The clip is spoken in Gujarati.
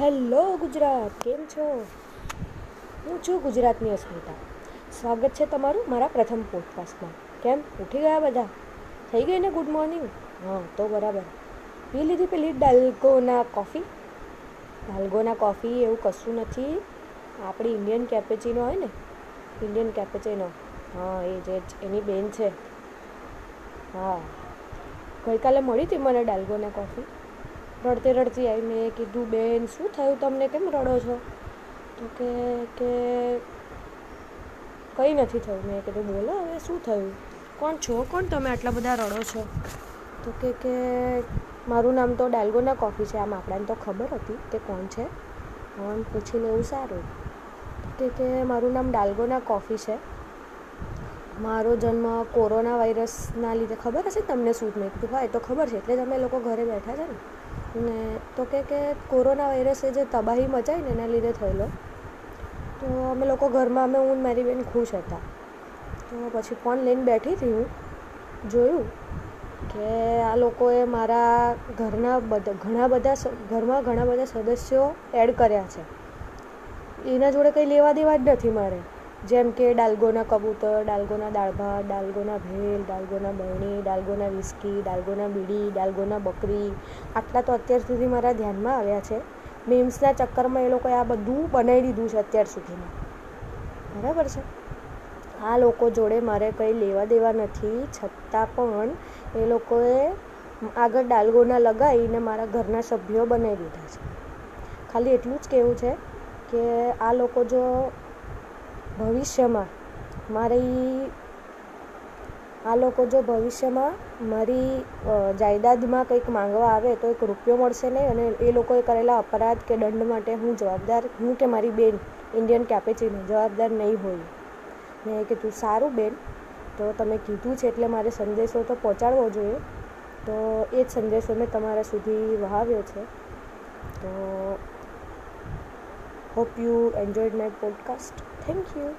હેલો ગુજરાત, કેમ છો? હું છું ગુજરાતની અસ્મિતા. સ્વાગત છે તમારું મારા પ્રથમ પોડકાસ્ટમાં કેમ? ઉઠી ગયા બધા? થઈ ગઈ ને ગુડ મોર્નિંગ હા, તો બરાબર. પી લીધી પેલી ડાલ્ગોના કોફી ડાલ્ગોના કોફી એવું કશું નથી. આપણી ઇન્ડિયન કેપેચીનો હોય ને? ઇન્ડિયન કેપેચીનો હા, એ જે એની બેન છે. હા. ગઈકાલે મળી હતી મને ડાલ્ગોના કોફી રડતી રડતી આવી મેં કીધું, બેન, શું થયું તમને? કેમ રડો છો? તો કે કે કંઈ નથી થયું. મેં કીધું, બોલો, હવે શું થયું? કોણ છો? કોણ તમે? આટલા બધા રડો છો? તો કે કે મારું નામ તો ડાલ્ગોના કોફી છે. આમ આપણાને તો ખબર હતી કે કોણ છે. આમ પૂછીને એવું સારું. કે કે મારું નામ ડાલ્ગોના કોફી છે. મારો જન્મ કોરોના વાયરસના લીધે. ખબર હશે તમને શું? મેં કીધું, હા, એ તો ખબર છે. એટલે તમે લોકો ઘરે બેઠા છે ને. ને તો કે કે કોરોના વાયરસે જે તબાહી મચાવી ને એના લીધે થયેલો, તો અમે લોકો ઘરમાં, અમે હું મારી બેન ખુશ હતા. તો પછી ફોન લઈને બેઠી હતી હું, જોયું કે આ લોકોએ મારા ઘરના બધા, ઘણા બધા ઘરમાં ઘણા બધા સદસ્યો એડ કર્યા છે. એના જોડે કંઈ લેવા દેવા જ નથી મારે. જેમ કે ડાલગોના કબૂતર, ડાલગોના દાળ ભાત ડાલ્ગોના ભેલ, ડાલગોના બરણી, ડાલગોના વિસ્કી, ડાલગોના બીડી, ડાલગોના બકરી, આટલા તો અત્યાર સુધી મારા ધ્યાનમાં આવ્યા છે. મીમ્સના ચક્કરમાં એ લોકોએ આ બધું બનાવી દીધું છે અત્યાર સુધીમાં. બરાબર છે? આ લોકો જોડે મારે કંઈ લેવા દેવા નથી, છતાં પણ એ લોકોએ આગળ ડાલગોના લગાવીને મારા ઘરના સભ્યો બનાવી દીધા છે. ખાલી એટલું જ કહેવું છે કે આ લોકો જો ભવિષ્યમાં મારી, આ લોકો જો ભવિષ્યમાં મારી જાયદાદમાં કંઈક માંગવા આવે તો એક રૂપિયો મળશે નહીં અને એ લોકોએ કરેલા અપરાધ કે દંડ માટે હું જવાબદાર, હું કે મારી બેન, ઇન્ડિયન કેપેચીનો, જવાબદાર નહીં હોય. મેં કીધું, સારું બેન, તો તમે કીધું છે એટલે મારે સંદેશો તો પહોંચાડવો જોઈએ. તો એ જ સંદેશો મેં તમારા સુધી વહાવ્યો છે. તો hope you enjoyed my podcast thank you